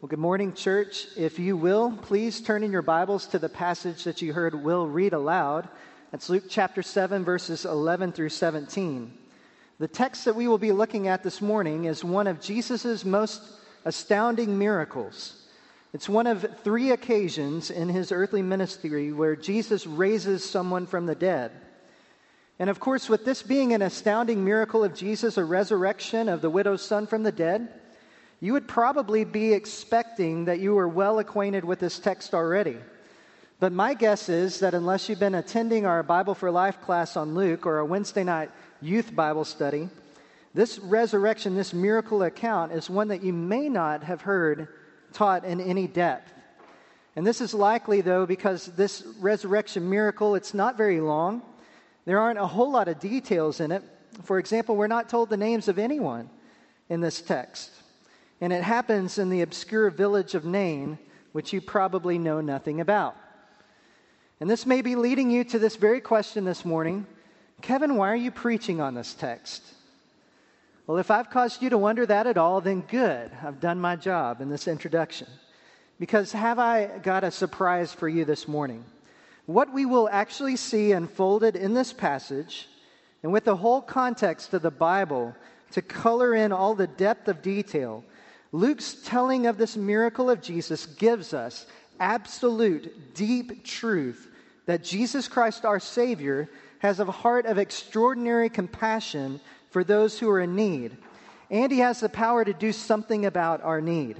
Well, good morning, church. If you will, please turn in your Bibles to the passage that you heard Will read aloud. That's Luke chapter 7, verses 11 through 17. The text that we will be looking at this morning is one of Jesus' most astounding miracles. It's one of three occasions in his earthly ministry where Jesus raises someone from the dead. And of course, with this being an astounding miracle of Jesus, a resurrection of the widow's son from the dead, you would probably be expecting that you were well acquainted with this text already. But my guess is that unless you've been attending our Bible for Life class on Luke or a Wednesday night youth Bible study, this resurrection, this miracle account, is one that you may not have heard taught in any depth. And this is likely, though, because this resurrection miracle, it's not very long. There aren't a whole lot of details in it. For example, we're not told the names of anyone in this text and it happens in the obscure village of Nain, which you probably know nothing about. And this may be leading you to this very question this morning Kevin, why are you preaching on this text? Well, if I've caused you to wonder that at all, then good. I've done my job in this introduction. Because have I got a surprise for you this morning? What we will actually see unfolded in this passage, and with the whole context of the Bible to color in all the depth of detail, Luke's telling of this miracle of Jesus gives us absolute, deep truth that Jesus Christ, our Savior, has a heart of extraordinary compassion for those who are in need. And he has the power to do something about our need.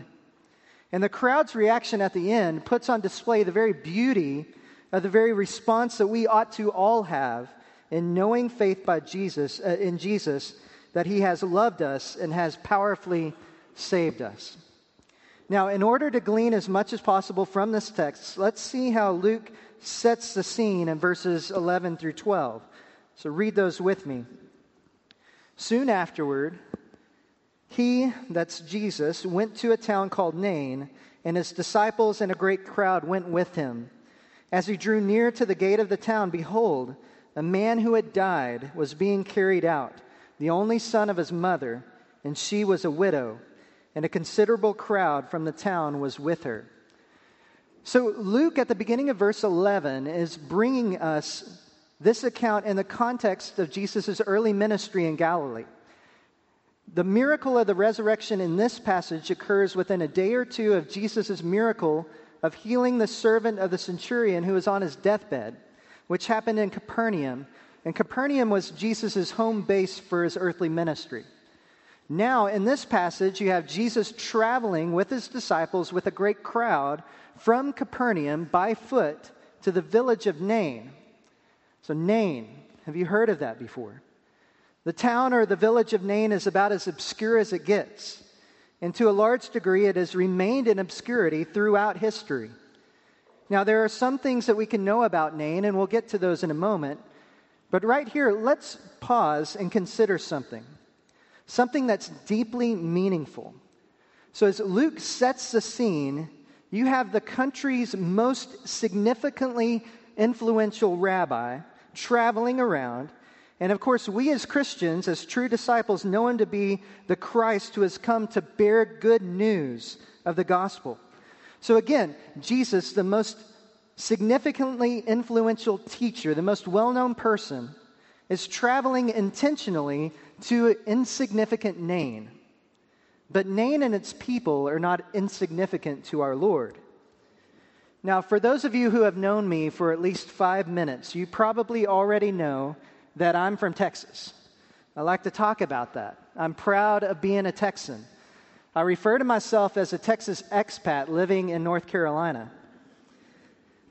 And the crowd's reaction at the end puts on display the very beauty of the very response that we ought to all have in knowing faith by Jesus, uh, in Jesus, that he has loved us and has powerfully saved us. Now, in order to glean as much as possible from this text, let's see how Luke sets the scene in verses 11 through 12. So read those with me. Soon afterward, he, that's Jesus, went to a town called Nain, and his disciples and a great crowd went with him. As he drew near to the gate of the town, behold, a man who had died was being carried out, the only son of his mother, and she was a widow and a considerable crowd from the town was with her. So, Luke, at the beginning of verse 11, is bringing us this account in the context of Jesus' early ministry in Galilee. The miracle of the resurrection in this passage occurs within a day or two of Jesus' miracle of healing the servant of the centurion who was on his deathbed, which happened in Capernaum. And Capernaum was Jesus' home base for his earthly ministry. Now, in this passage, you have Jesus traveling with his disciples with a great crowd from Capernaum by foot to the village of Nain. So, Nain, have you heard of that before? The town or the village of Nain is about as obscure as it gets. And to a large degree, it has remained in obscurity throughout history. Now, there are some things that we can know about Nain, and we'll get to those in a moment. But right here, let's pause and consider something something that's deeply meaningful. So, as Luke sets the scene, you have the country's most significantly influential rabbi traveling around. And of course, we as Christians, as true disciples, know him to be the Christ who has come to bear good news of the gospel. So, again, Jesus, the most significantly influential teacher, the most well known person, is traveling intentionally to insignificant Nain. But Nain and its people are not insignificant to our Lord. Now, for those of you who have known me for at least five minutes, you probably already know that I'm from Texas. I like to talk about that. I'm proud of being a Texan. I refer to myself as a Texas expat living in North Carolina.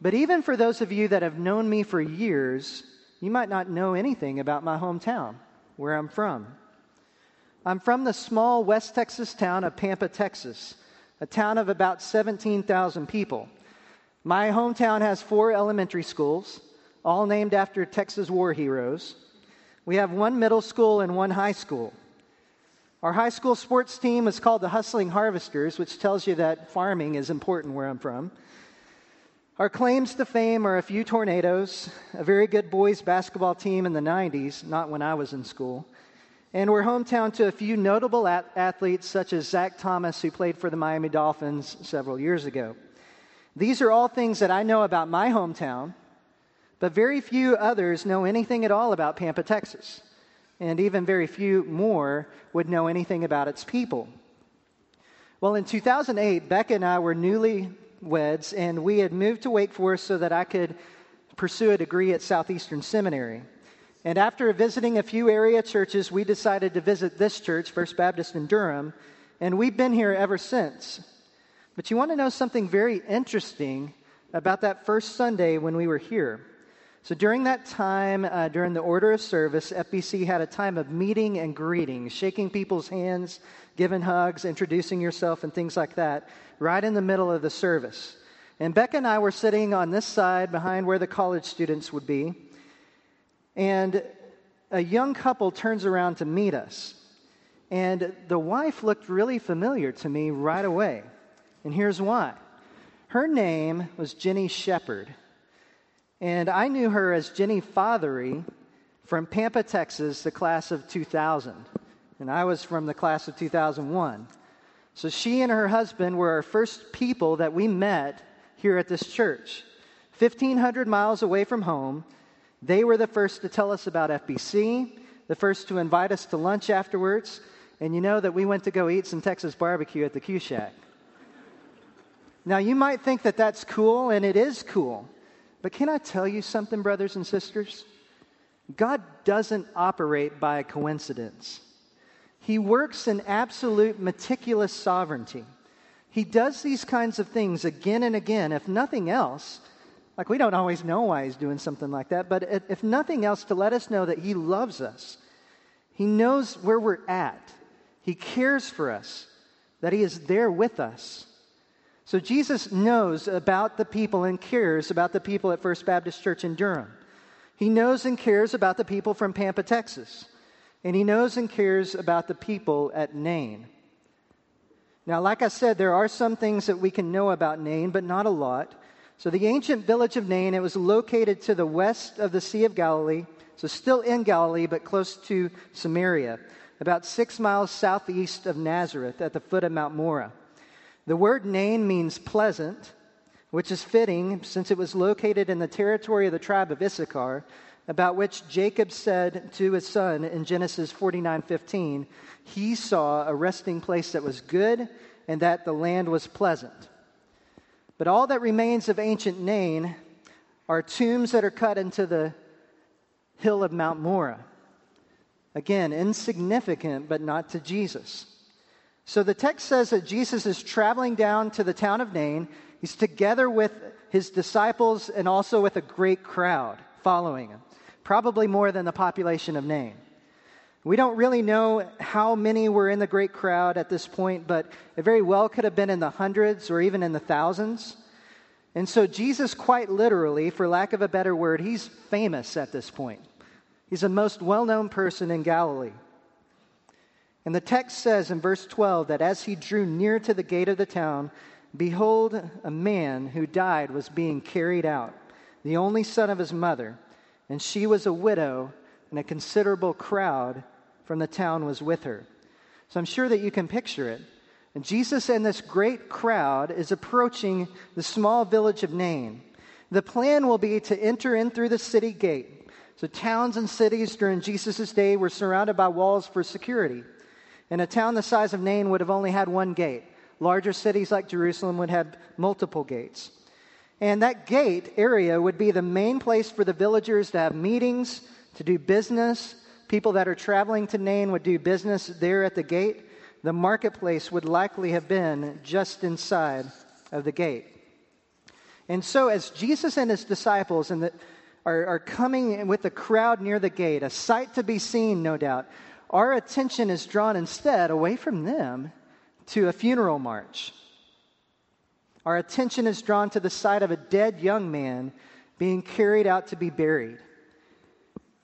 But even for those of you that have known me for years, you might not know anything about my hometown where I'm from. I'm from the small West Texas town of Pampa, Texas, a town of about 17,000 people. My hometown has four elementary schools, all named after Texas war heroes. We have one middle school and one high school. Our high school sports team is called the Hustling Harvesters, which tells you that farming is important where I'm from. Our claims to fame are a few tornadoes, a very good boys basketball team in the 90s, not when I was in school, And we're hometown to a few notable at- athletes, such as Zach Thomas, who played for the Miami Dolphins several years ago. These are all things that I know about my hometown, but very few others know anything at all about Pampa, Texas. And even very few more would know anything about its people. Well, in 2008, Becca and I were newly weds, and we had moved to Wake Forest so that I could pursue a degree at Southeastern Seminary. And after visiting a few area churches, we decided to visit this church, First Baptist in Durham, and we've been here ever since. But you want to know something very interesting about that first Sunday when we were here. So during that time, uh, during the order of service, FBC had a time of meeting and greeting, shaking people's hands, giving hugs, introducing yourself, and things like that, right in the middle of the service. And Becca and I were sitting on this side behind where the college students would be. And a young couple turns around to meet us. And the wife looked really familiar to me right away. And here's why her name was Jenny Shepard. And I knew her as Jenny Fothery from Pampa, Texas, the class of 2000. And I was from the class of 2001. So she and her husband were our first people that we met here at this church. 1,500 miles away from home, they were the first to tell us about FBC, the first to invite us to lunch afterwards, and you know that we went to go eat some Texas barbecue at the Q Shack. Now, you might think that that's cool, and it is cool. But can I tell you something, brothers and sisters? God doesn't operate by coincidence. He works in absolute meticulous sovereignty. He does these kinds of things again and again, if nothing else, like, we don't always know why he's doing something like that, but if nothing else, to let us know that he loves us. He knows where we're at. He cares for us, that he is there with us. So Jesus knows about the people and cares about the people at First Baptist Church in Durham. He knows and cares about the people from Pampa, Texas. And he knows and cares about the people at Nain. Now, like I said, there are some things that we can know about Nain, but not a lot. So, the ancient village of Nain, it was located to the west of the Sea of Galilee, so still in Galilee, but close to Samaria, about six miles southeast of Nazareth at the foot of Mount Moreh. The word Nain means pleasant, which is fitting since it was located in the territory of the tribe of Issachar, about which Jacob said to his son in Genesis 49:15, he saw a resting place that was good and that the land was pleasant. But all that remains of ancient Nain are tombs that are cut into the hill of Mount Moreh. Again, insignificant, but not to Jesus. So the text says that Jesus is traveling down to the town of Nain. He's together with his disciples and also with a great crowd following him, probably more than the population of Nain. We don't really know how many were in the great crowd at this point, but it very well could have been in the hundreds or even in the thousands. And so, Jesus, quite literally, for lack of a better word, he's famous at this point. He's the most well known person in Galilee. And the text says in verse 12 that as he drew near to the gate of the town, behold, a man who died was being carried out, the only son of his mother, and she was a widow and a considerable crowd from the town was with her. So I'm sure that you can picture it. And Jesus and this great crowd is approaching the small village of Nain. The plan will be to enter in through the city gate. So towns and cities during Jesus' day were surrounded by walls for security. And a town the size of Nain would have only had one gate. Larger cities like Jerusalem would have multiple gates. And that gate area would be the main place for the villagers to have meetings, to do business. People that are traveling to Nain would do business there at the gate. The marketplace would likely have been just inside of the gate. And so, as Jesus and his disciples and the, are, are coming with the crowd near the gate, a sight to be seen, no doubt, our attention is drawn instead away from them to a funeral march. Our attention is drawn to the sight of a dead young man being carried out to be buried.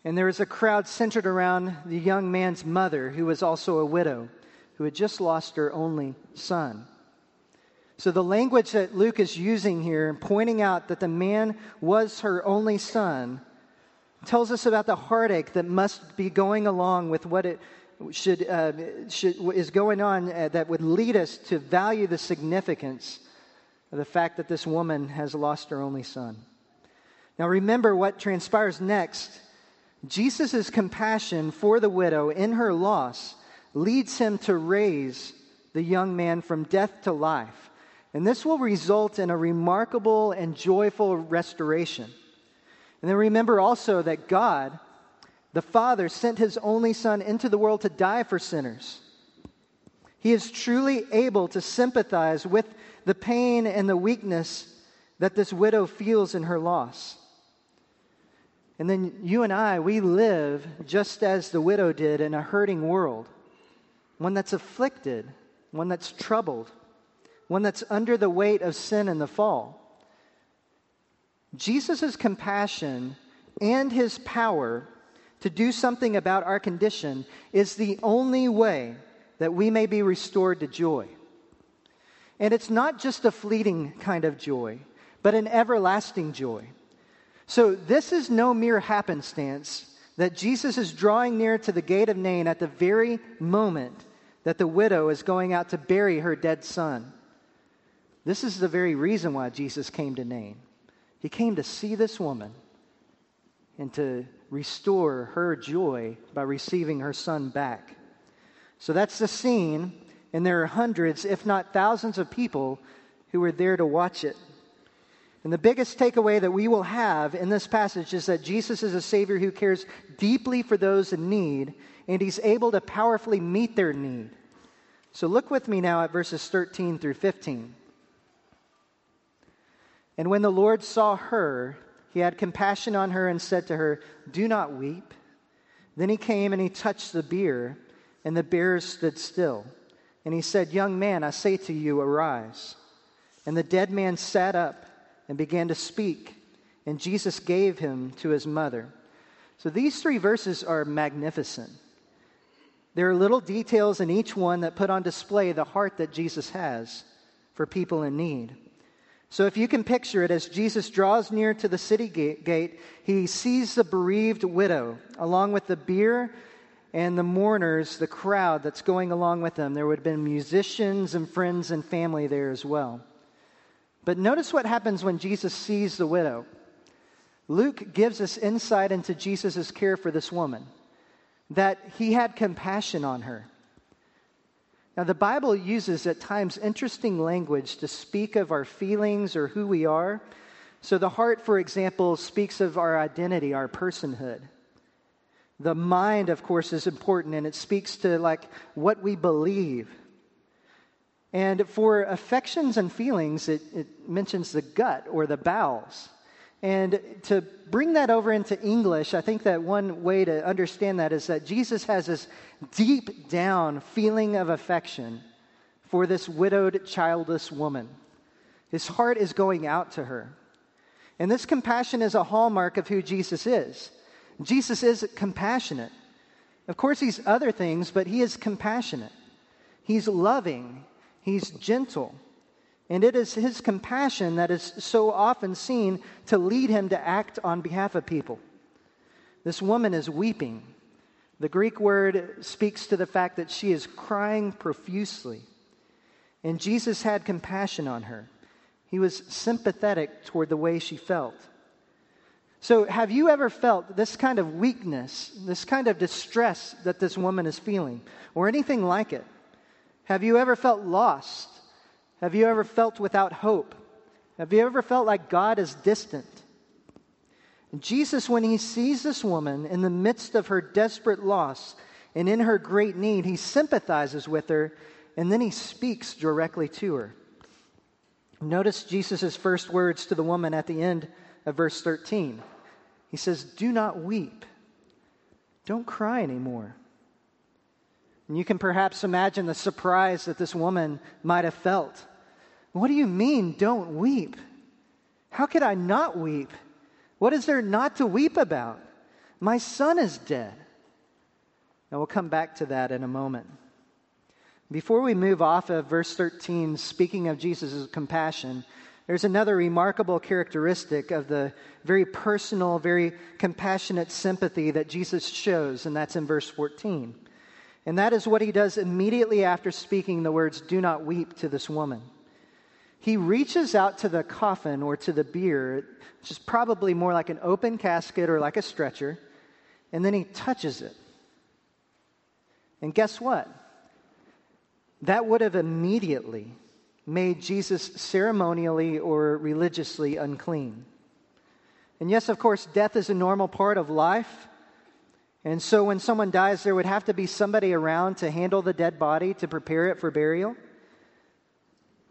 And there is a crowd centered around the young man's mother, who was also a widow, who had just lost her only son. So, the language that Luke is using here, pointing out that the man was her only son, tells us about the heartache that must be going along with what it should, uh, should, is going on uh, that would lead us to value the significance the fact that this woman has lost her only son. Now, remember what transpires next. Jesus' compassion for the widow in her loss leads him to raise the young man from death to life. And this will result in a remarkable and joyful restoration. And then remember also that God, the Father, sent his only Son into the world to die for sinners. He is truly able to sympathize with the pain and the weakness that this widow feels in her loss. And then you and I, we live just as the widow did in a hurting world, one that's afflicted, one that's troubled, one that's under the weight of sin and the fall. Jesus' compassion and his power to do something about our condition is the only way that we may be restored to joy. And it's not just a fleeting kind of joy, but an everlasting joy. So, this is no mere happenstance that Jesus is drawing near to the gate of Nain at the very moment that the widow is going out to bury her dead son. This is the very reason why Jesus came to Nain. He came to see this woman and to restore her joy by receiving her son back. So that's the scene, and there are hundreds, if not thousands, of people who were there to watch it. And the biggest takeaway that we will have in this passage is that Jesus is a Savior who cares deeply for those in need, and He's able to powerfully meet their need. So look with me now at verses 13 through 15. And when the Lord saw her, he had compassion on her and said to her, Do not weep. Then he came and he touched the bier, and the bier stood still. And he said, Young man, I say to you, arise. And the dead man sat up and began to speak, and Jesus gave him to his mother. So these three verses are magnificent. There are little details in each one that put on display the heart that Jesus has for people in need. So, if you can picture it, as Jesus draws near to the city gate, he sees the bereaved widow along with the bier and the mourners, the crowd that's going along with them. There would have been musicians and friends and family there as well. But notice what happens when Jesus sees the widow. Luke gives us insight into Jesus' care for this woman, that he had compassion on her. Now, the Bible uses at times interesting language to speak of our feelings or who we are. So, the heart, for example, speaks of our identity, our personhood. The mind, of course, is important and it speaks to like what we believe. And for affections and feelings, it, it mentions the gut or the bowels. And to bring that over into English, I think that one way to understand that is that Jesus has this deep down feeling of affection for this widowed, childless woman. His heart is going out to her. And this compassion is a hallmark of who Jesus is. Jesus is compassionate. Of course, he's other things, but he is compassionate. He's loving. He's gentle. And it is his compassion that is so often seen to lead him to act on behalf of people. This woman is weeping. The Greek word speaks to the fact that she is crying profusely. And Jesus had compassion on her. He was sympathetic toward the way she felt. So, have you ever felt this kind of weakness, this kind of distress that this woman is feeling, or anything like it? Have you ever felt lost? Have you ever felt without hope? Have you ever felt like God is distant? Jesus, when he sees this woman in the midst of her desperate loss and in her great need, he sympathizes with her and then he speaks directly to her. Notice Jesus' first words to the woman at the end of verse 13. He says, Do not weep. Don't cry anymore. And you can perhaps imagine the surprise that this woman might have felt. What do you mean, don't weep? How could I not weep? What is there not to weep about? My son is dead. Now we'll come back to that in a moment. Before we move off of verse 13, speaking of Jesus' compassion, there's another remarkable characteristic of the very personal, very compassionate sympathy that Jesus shows, and that's in verse 14. And that is what he does immediately after speaking the words, Do not weep to this woman. He reaches out to the coffin or to the bier, which is probably more like an open casket or like a stretcher, and then he touches it. And guess what? That would have immediately made Jesus ceremonially or religiously unclean. And yes, of course, death is a normal part of life. And so when someone dies, there would have to be somebody around to handle the dead body to prepare it for burial.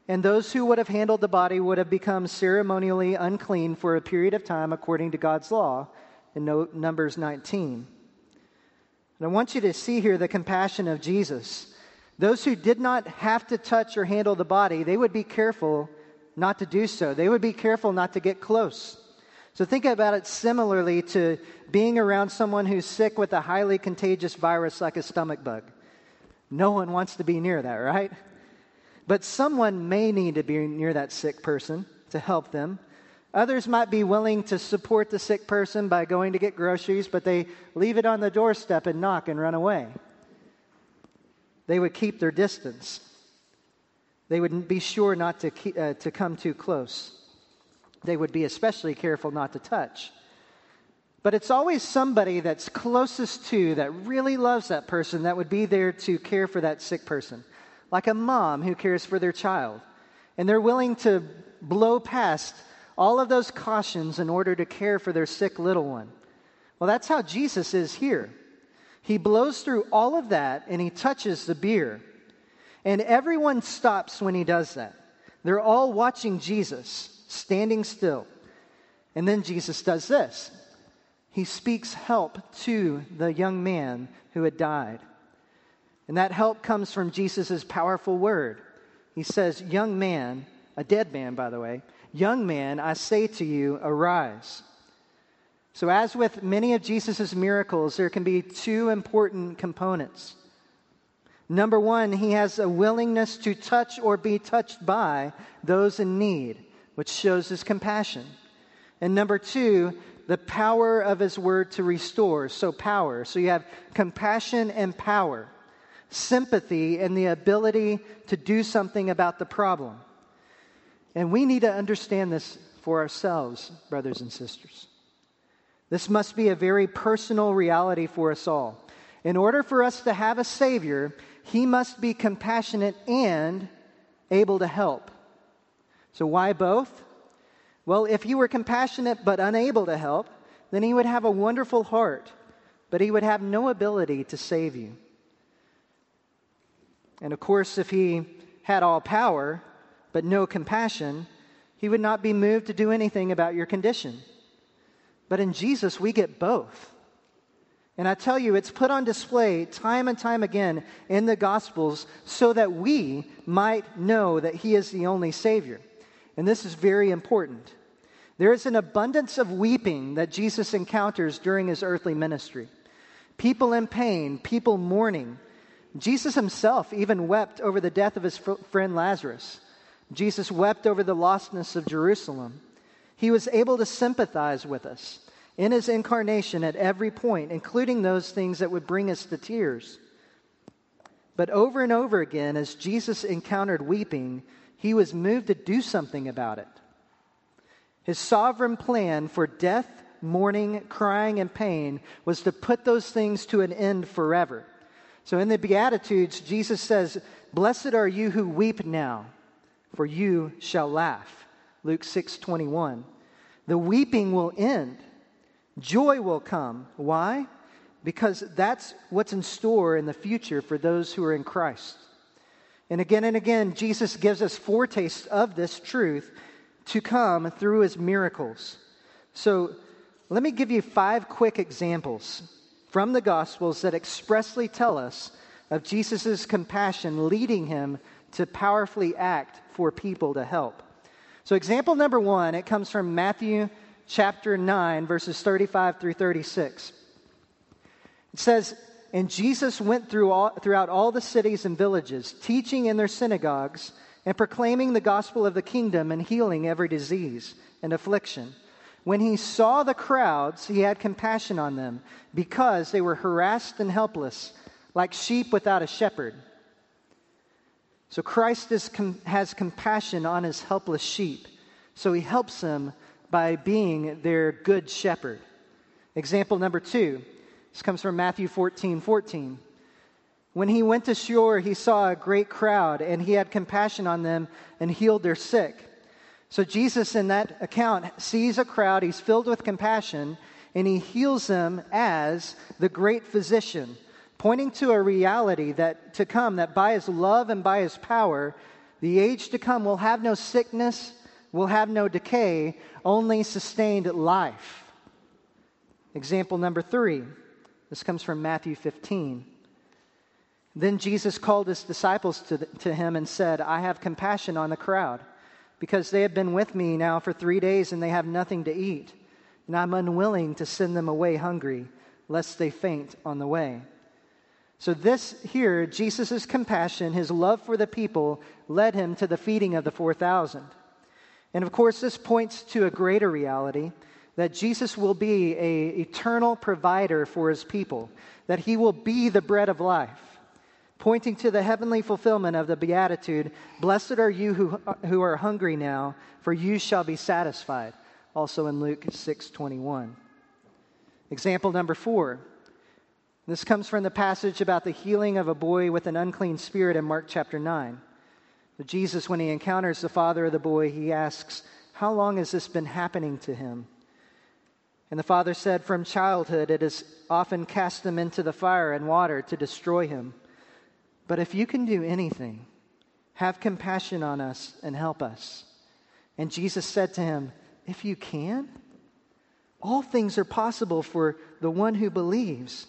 And those who would have handled the body would have become ceremonially unclean for a period of time according to God's law in Numbers 19. And I want you to see here the compassion of Jesus. Those who did not have to touch or handle the body, they would be careful not to do so. They would be careful not to get close. So think about it similarly to being around someone who's sick with a highly contagious virus like a stomach bug. No one wants to be near that, right? But someone may need to be near that sick person to help them. Others might be willing to support the sick person by going to get groceries, but they leave it on the doorstep and knock and run away. They would keep their distance. They would be sure not to, keep, uh, to come too close they would be especially careful not to touch. But it's always somebody that's closest to, that really loves that person, that would be there to care for that sick person. Like a mom who cares for their child. And they're willing to blow past all of those cautions in order to care for their sick little one. Well, that's how Jesus is here. He blows through all of that and he touches the bier. And everyone stops when he does that. They're all watching Jesus standing still. And then Jesus does this He speaks help to the young man who had died. And that help comes from Jesus' powerful word. He says, Young man, a dead man, by the way, young man, I say to you, arise. So, as with many of Jesus' miracles, there can be two important components. Number one, he has a willingness to touch or be touched by those in need which shows his compassion. And number two, the power of his word to restore. So, power. So, you have compassion and power, sympathy, and the ability to do something about the problem. And we need to understand this for ourselves, brothers and sisters. This must be a very personal reality for us all. In order for us to have a Savior, He must be compassionate and able to help. So, why both? Well, if he were compassionate but unable to help, then he would have a wonderful heart, but he would have no ability to save you. And of course, if he had all power but no compassion, he would not be moved to do anything about your condition. But in Jesus, we get both. And I tell you, it's put on display time and time again in the Gospels so that we might know that He is the only Savior. And this is very important. There is an abundance of weeping that Jesus encounters during his earthly ministry. People in pain, people mourning. Jesus himself even wept over the death of his friend Lazarus. Jesus wept over the lostness of Jerusalem. He was able to sympathize with us in his incarnation at every point, including those things that would bring us to tears. But over and over again, as Jesus encountered weeping, he was moved to do something about it. His sovereign plan for death, mourning, crying, and pain was to put those things to an end forever. So in the Beatitudes, Jesus says, Blessed are you who weep now, for you shall laugh. Luke 6 21. The weeping will end, joy will come. Why? Because that's what's in store in the future for those who are in Christ. And again and again, Jesus gives us foretastes of this truth to come through his miracles. So let me give you five quick examples from the Gospels that expressly tell us of Jesus' compassion leading him to powerfully act for people to help. So, example number one, it comes from Matthew chapter 9, verses 35 through 36. It says, and Jesus went through all, throughout all the cities and villages, teaching in their synagogues and proclaiming the gospel of the kingdom and healing every disease and affliction. When he saw the crowds, he had compassion on them because they were harassed and helpless, like sheep without a shepherd. So Christ is, has compassion on his helpless sheep. So he helps them by being their good shepherd. Example number two. This comes from Matthew 14 14. When he went ashore, he saw a great crowd, and he had compassion on them and healed their sick. So Jesus, in that account, sees a crowd, he's filled with compassion, and he heals them as the great physician, pointing to a reality that to come that by his love and by his power, the age to come will have no sickness, will have no decay, only sustained life. Example number three. This comes from Matthew 15. Then Jesus called his disciples to, the, to him and said, I have compassion on the crowd, because they have been with me now for three days and they have nothing to eat. And I'm unwilling to send them away hungry, lest they faint on the way. So, this here, Jesus' compassion, his love for the people, led him to the feeding of the 4,000. And of course, this points to a greater reality that Jesus will be a eternal provider for his people, that he will be the bread of life pointing to the heavenly fulfillment of the beatitude Blessed are you who, who are hungry now, for you shall be satisfied. Also in Luke 6 21. Example number four. This comes from the passage about the healing of a boy with an unclean spirit in Mark chapter 9. But Jesus, when he encounters the father of the boy, he asks, How long has this been happening to him? And the father said, From childhood it has often cast him into the fire and water to destroy him. But if you can do anything, have compassion on us and help us. And Jesus said to him, If you can, all things are possible for the one who believes.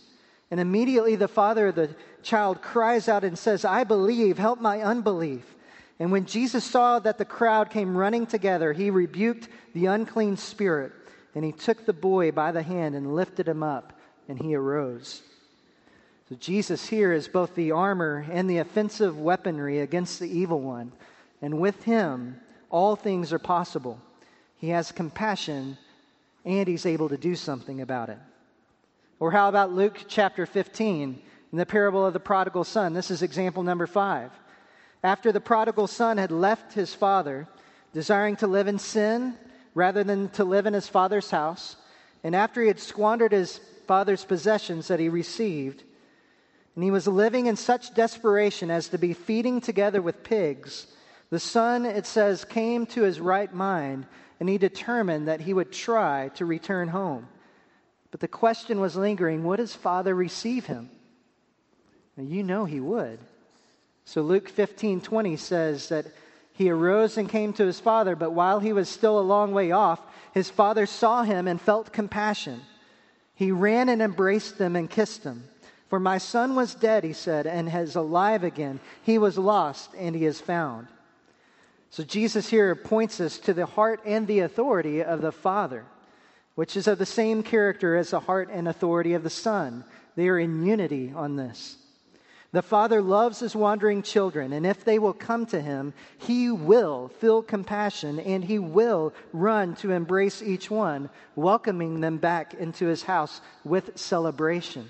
And immediately the father of the child cries out and says, I believe, help my unbelief. And when Jesus saw that the crowd came running together, he rebuked the unclean spirit, and he took the boy by the hand and lifted him up, and he arose. So Jesus here is both the armor and the offensive weaponry against the evil one. And with him, all things are possible. He has compassion and he's able to do something about it. Or how about Luke chapter 15 in the parable of the prodigal son? This is example number five. After the prodigal son had left his father, desiring to live in sin rather than to live in his father's house, and after he had squandered his father's possessions that he received, and he was living in such desperation as to be feeding together with pigs. The son, it says, came to his right mind, and he determined that he would try to return home. But the question was lingering would his father receive him? Now, you know he would. So Luke 15 20 says that he arose and came to his father, but while he was still a long way off, his father saw him and felt compassion. He ran and embraced him and kissed him. For my son was dead, he said, and is alive again. He was lost, and he is found. So Jesus here points us to the heart and the authority of the Father, which is of the same character as the heart and authority of the Son. They are in unity on this. The Father loves his wandering children, and if they will come to him, he will feel compassion and he will run to embrace each one, welcoming them back into his house with celebration.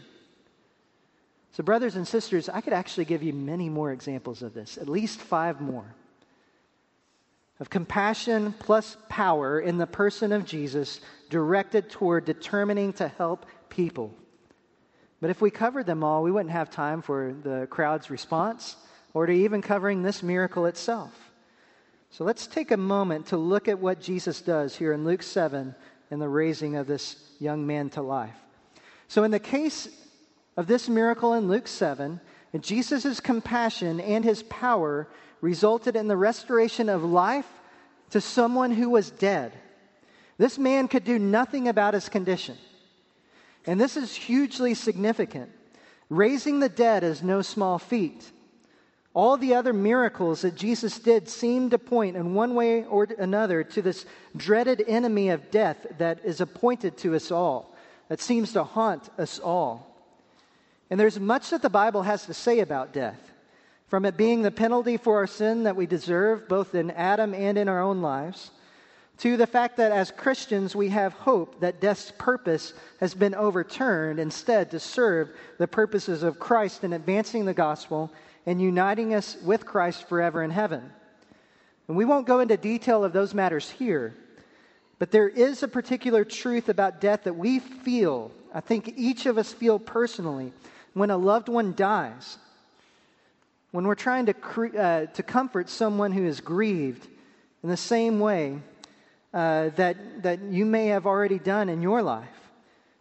So, brothers and sisters, I could actually give you many more examples of this, at least five more. Of compassion plus power in the person of Jesus directed toward determining to help people. But if we covered them all, we wouldn't have time for the crowd's response or to even covering this miracle itself. So let's take a moment to look at what Jesus does here in Luke 7 in the raising of this young man to life. So, in the case of this miracle in Luke 7, and Jesus' compassion and his power resulted in the restoration of life to someone who was dead. This man could do nothing about his condition. And this is hugely significant. Raising the dead is no small feat. All the other miracles that Jesus did seem to point in one way or another to this dreaded enemy of death that is appointed to us all, that seems to haunt us all. And there's much that the Bible has to say about death, from it being the penalty for our sin that we deserve, both in Adam and in our own lives, to the fact that as Christians we have hope that death's purpose has been overturned instead to serve the purposes of Christ in advancing the gospel and uniting us with Christ forever in heaven. And we won't go into detail of those matters here, but there is a particular truth about death that we feel, I think each of us feel personally, when a loved one dies. When we're trying to, uh, to comfort someone who is grieved in the same way uh, that, that you may have already done in your life,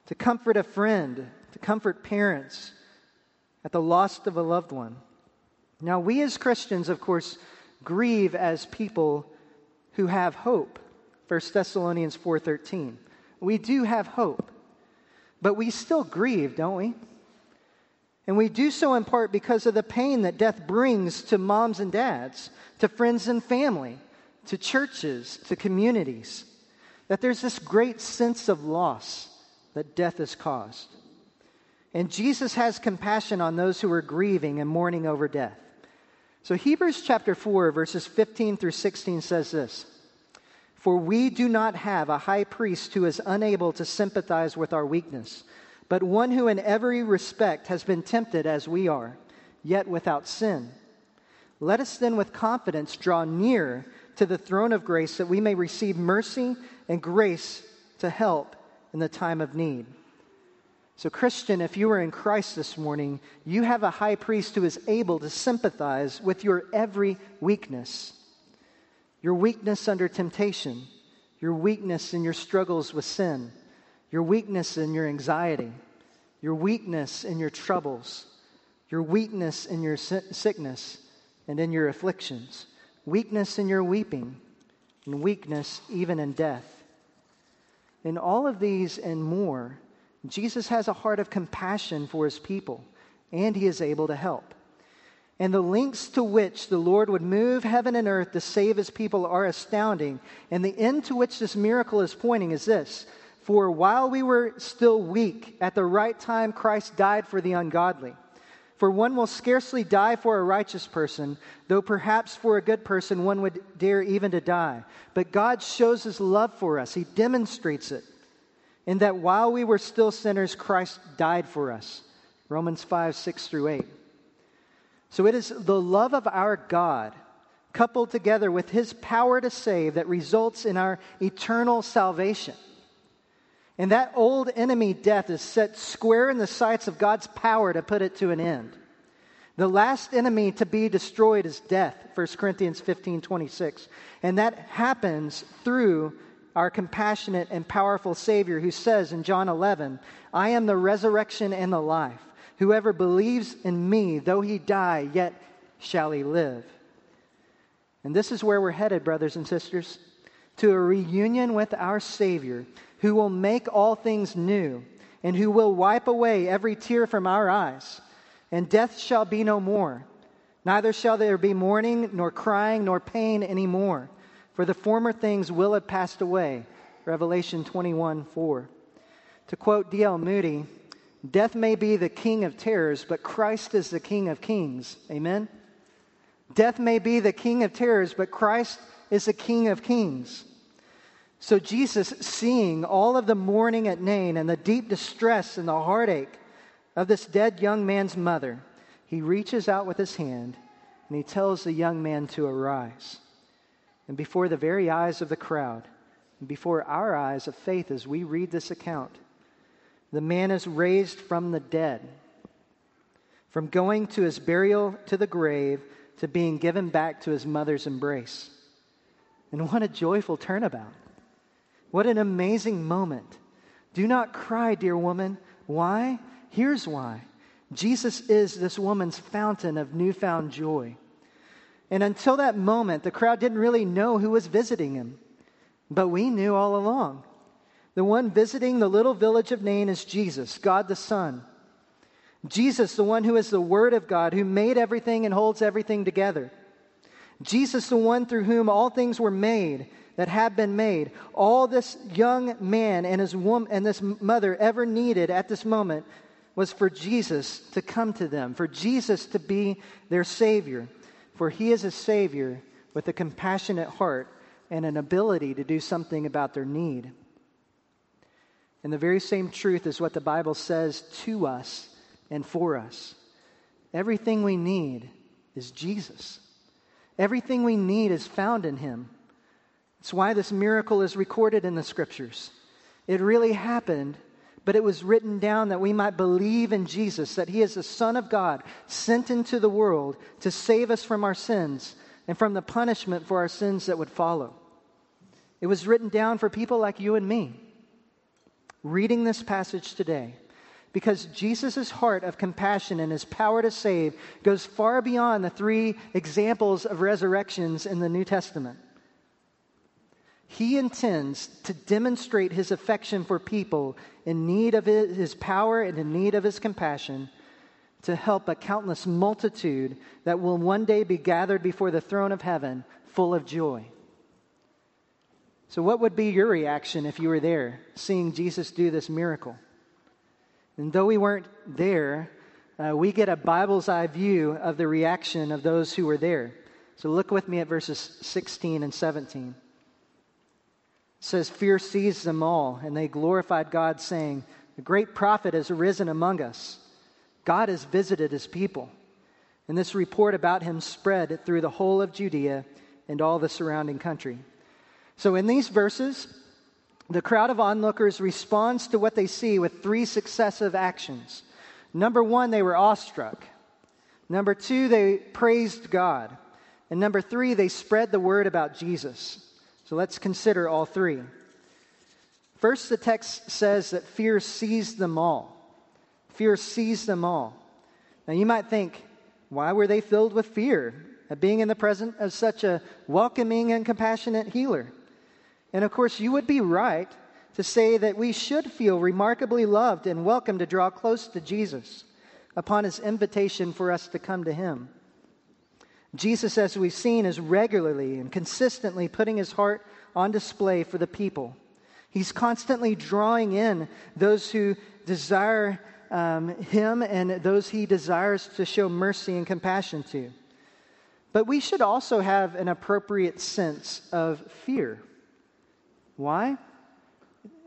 to comfort a friend, to comfort parents at the loss of a loved one. Now, we as Christians, of course, grieve as people who have hope. 1 Thessalonians 4:13. We do have hope. But we still grieve, don't we? And we do so in part because of the pain that death brings to moms and dads, to friends and family, to churches, to communities, that there's this great sense of loss that death has caused. And Jesus has compassion on those who are grieving and mourning over death. So Hebrews chapter 4, verses 15 through 16 says this For we do not have a high priest who is unable to sympathize with our weakness, but one who in every respect has been tempted as we are, yet without sin. Let us then with confidence draw near to the throne of grace that we may receive mercy and grace to help in the time of need. So, Christian, if you are in Christ this morning, you have a high priest who is able to sympathize with your every weakness your weakness under temptation, your weakness in your struggles with sin, your weakness in your anxiety, your weakness in your troubles, your weakness in your sickness and in your afflictions weakness in your weeping, and weakness even in death. In all of these and more, Jesus has a heart of compassion for his people, and he is able to help. And the lengths to which the Lord would move heaven and earth to save his people are astounding. And the end to which this miracle is pointing is this For while we were still weak, at the right time Christ died for the ungodly. For one will scarcely die for a righteous person, though perhaps for a good person one would dare even to die. But God shows his love for us, he demonstrates it in that while we were still sinners, Christ died for us. Romans 5, 6 through 8. So it is the love of our God, coupled together with his power to save, that results in our eternal salvation. And that old enemy, death, is set square in the sights of God's power to put it to an end. The last enemy to be destroyed is death, 1 Corinthians 15 26. And that happens through our compassionate and powerful Savior who says in John 11, I am the resurrection and the life. Whoever believes in me, though he die, yet shall he live. And this is where we're headed, brothers and sisters, to a reunion with our Savior who will make all things new, and who will wipe away every tear from our eyes. And death shall be no more. Neither shall there be mourning, nor crying, nor pain any more, for the former things will have passed away. Revelation 21 4. To quote D.L. Moody, death may be the king of terrors, but Christ is the king of kings. Amen? Death may be the king of terrors, but Christ is the king of kings. So, Jesus, seeing all of the mourning at Nain and the deep distress and the heartache of this dead young man's mother, he reaches out with his hand and he tells the young man to arise. And before the very eyes of the crowd, and before our eyes of faith as we read this account, the man is raised from the dead, from going to his burial to the grave to being given back to his mother's embrace. And what a joyful turnabout! What an amazing moment. Do not cry, dear woman. Why? Here's why Jesus is this woman's fountain of newfound joy. And until that moment, the crowd didn't really know who was visiting him. But we knew all along. The one visiting the little village of Nain is Jesus, God the Son. Jesus, the one who is the Word of God, who made everything and holds everything together. Jesus, the one through whom all things were made that have been made. All this young man and his woman and this mother ever needed at this moment was for Jesus to come to them, for Jesus to be their Savior. For he is a Savior with a compassionate heart and an ability to do something about their need. And the very same truth is what the Bible says to us and for us. Everything we need is Jesus. Everything we need is found in Him. It's why this miracle is recorded in the scriptures. It really happened, but it was written down that we might believe in Jesus, that He is the Son of God, sent into the world to save us from our sins and from the punishment for our sins that would follow. It was written down for people like you and me. Reading this passage today, because Jesus' heart of compassion and his power to save goes far beyond the three examples of resurrections in the New Testament. He intends to demonstrate his affection for people in need of his power and in need of his compassion to help a countless multitude that will one day be gathered before the throne of heaven full of joy. So, what would be your reaction if you were there seeing Jesus do this miracle? And though we weren't there, uh, we get a Bible's eye view of the reaction of those who were there. So, look with me at verses 16 and 17 says, Fear seized them all, and they glorified God, saying, The great prophet has arisen among us. God has visited his people. And this report about him spread through the whole of Judea and all the surrounding country. So, in these verses, the crowd of onlookers responds to what they see with three successive actions. Number one, they were awestruck. Number two, they praised God. And number three, they spread the word about Jesus. So let's consider all three. First, the text says that fear seized them all. Fear seized them all. Now, you might think, why were they filled with fear at being in the presence of such a welcoming and compassionate healer? And of course, you would be right to say that we should feel remarkably loved and welcome to draw close to Jesus upon his invitation for us to come to him. Jesus, as we've seen, is regularly and consistently putting his heart on display for the people. He's constantly drawing in those who desire um, him and those he desires to show mercy and compassion to. But we should also have an appropriate sense of fear. Why?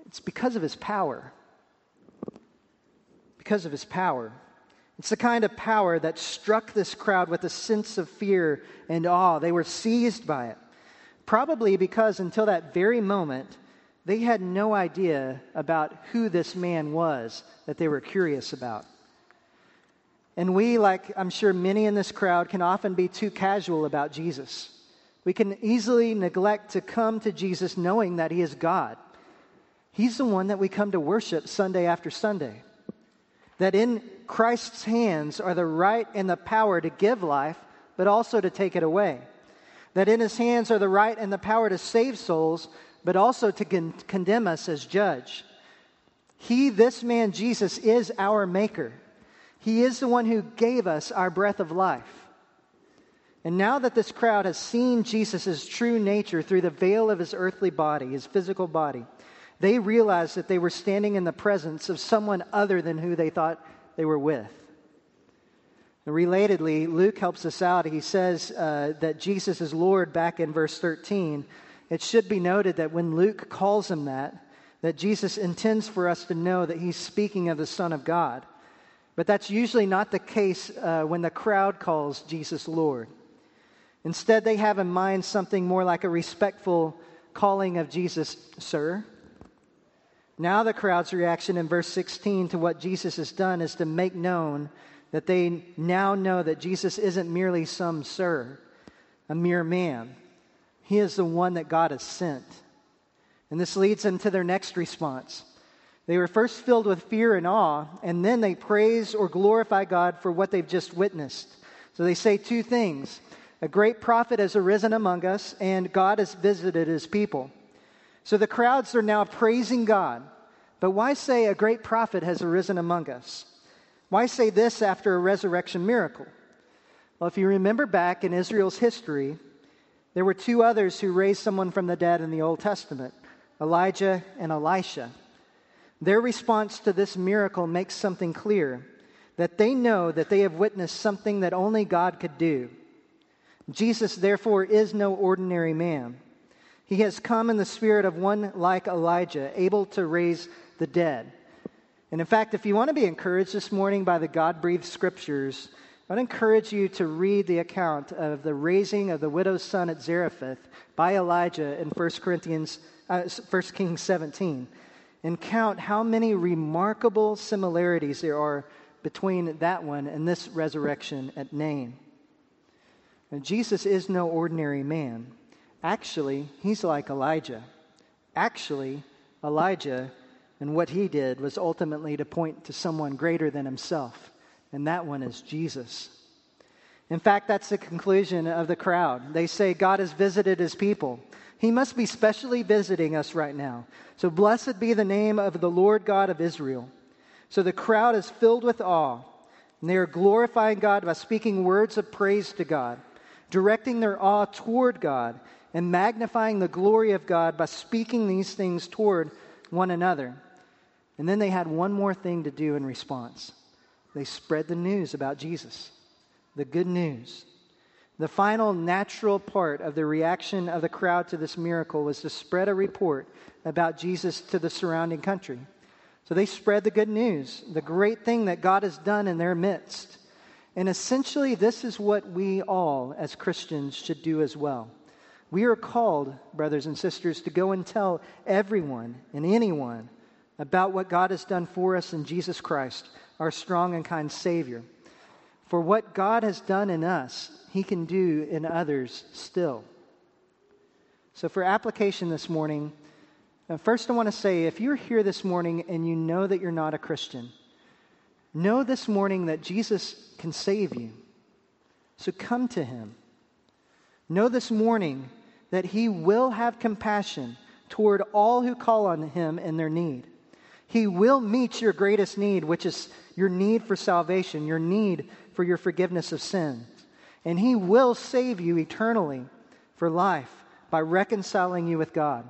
It's because of his power. Because of his power. It's the kind of power that struck this crowd with a sense of fear and awe. They were seized by it. Probably because until that very moment, they had no idea about who this man was that they were curious about. And we, like I'm sure many in this crowd, can often be too casual about Jesus. We can easily neglect to come to Jesus knowing that he is God. He's the one that we come to worship Sunday after Sunday. That in Christ's hands are the right and the power to give life, but also to take it away. That in his hands are the right and the power to save souls, but also to con- condemn us as judge. He, this man Jesus, is our maker. He is the one who gave us our breath of life. And now that this crowd has seen Jesus' true nature through the veil of his earthly body, his physical body, they realized that they were standing in the presence of someone other than who they thought they were with. And relatedly, Luke helps us out. He says uh, that Jesus is Lord back in verse 13. It should be noted that when Luke calls him that, that Jesus intends for us to know that he's speaking of the Son of God. But that's usually not the case uh, when the crowd calls Jesus Lord. Instead, they have in mind something more like a respectful calling of Jesus, Sir. Now, the crowd's reaction in verse 16 to what Jesus has done is to make known that they now know that Jesus isn't merely some sir, a mere man. He is the one that God has sent. And this leads them to their next response. They were first filled with fear and awe, and then they praise or glorify God for what they've just witnessed. So they say two things A great prophet has arisen among us, and God has visited his people. So the crowds are now praising God. But why say a great prophet has arisen among us? Why say this after a resurrection miracle? Well, if you remember back in Israel's history, there were two others who raised someone from the dead in the Old Testament Elijah and Elisha. Their response to this miracle makes something clear that they know that they have witnessed something that only God could do. Jesus, therefore, is no ordinary man. He has come in the spirit of one like Elijah, able to raise the dead. And in fact, if you want to be encouraged this morning by the God breathed scriptures, I'd encourage you to read the account of the raising of the widow's son at Zarephath by Elijah in 1 Corinthians, uh, 1 Kings 17, and count how many remarkable similarities there are between that one and this resurrection at Nain. Jesus is no ordinary man. Actually, he's like Elijah. Actually, Elijah and what he did was ultimately to point to someone greater than himself, and that one is Jesus. In fact, that's the conclusion of the crowd. They say God has visited his people. He must be specially visiting us right now. So blessed be the name of the Lord God of Israel. So the crowd is filled with awe, and they are glorifying God by speaking words of praise to God, directing their awe toward God, and magnifying the glory of God by speaking these things toward one another. And then they had one more thing to do in response they spread the news about Jesus, the good news. The final natural part of the reaction of the crowd to this miracle was to spread a report about Jesus to the surrounding country. So they spread the good news, the great thing that God has done in their midst. And essentially, this is what we all, as Christians, should do as well. We are called, brothers and sisters, to go and tell everyone and anyone about what God has done for us in Jesus Christ, our strong and kind Savior. For what God has done in us, He can do in others still. So, for application this morning, uh, first I want to say if you're here this morning and you know that you're not a Christian, know this morning that Jesus can save you. So, come to Him. Know this morning that He will have compassion toward all who call on Him in their need. He will meet your greatest need, which is your need for salvation, your need for your forgiveness of sins. And He will save you eternally for life by reconciling you with God.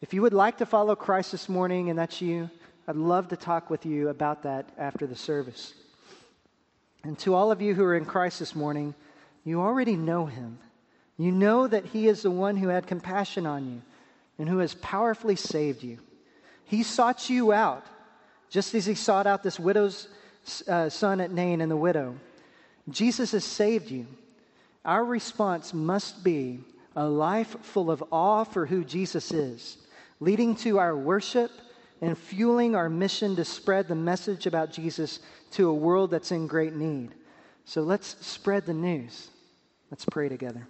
If you would like to follow Christ this morning and that's you, I'd love to talk with you about that after the service. And to all of you who are in Christ this morning, you already know Him. You know that He is the one who had compassion on you and who has powerfully saved you. He sought you out, just as he sought out this widow's uh, son at Nain and the widow. Jesus has saved you. Our response must be a life full of awe for who Jesus is, leading to our worship and fueling our mission to spread the message about Jesus to a world that's in great need. So let's spread the news. Let's pray together.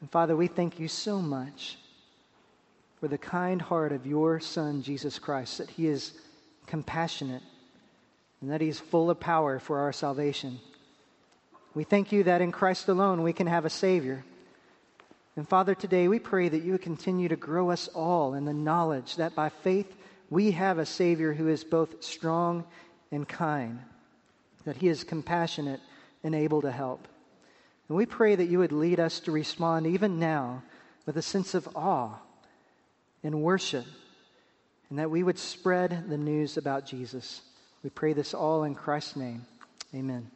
And Father, we thank you so much for the kind heart of your Son, Jesus Christ, that he is compassionate and that he is full of power for our salvation. We thank you that in Christ alone we can have a Savior. And Father, today we pray that you would continue to grow us all in the knowledge that by faith we have a Savior who is both strong and kind, that he is compassionate and able to help. And we pray that you would lead us to respond even now with a sense of awe in worship, and that we would spread the news about Jesus. We pray this all in Christ's name. Amen.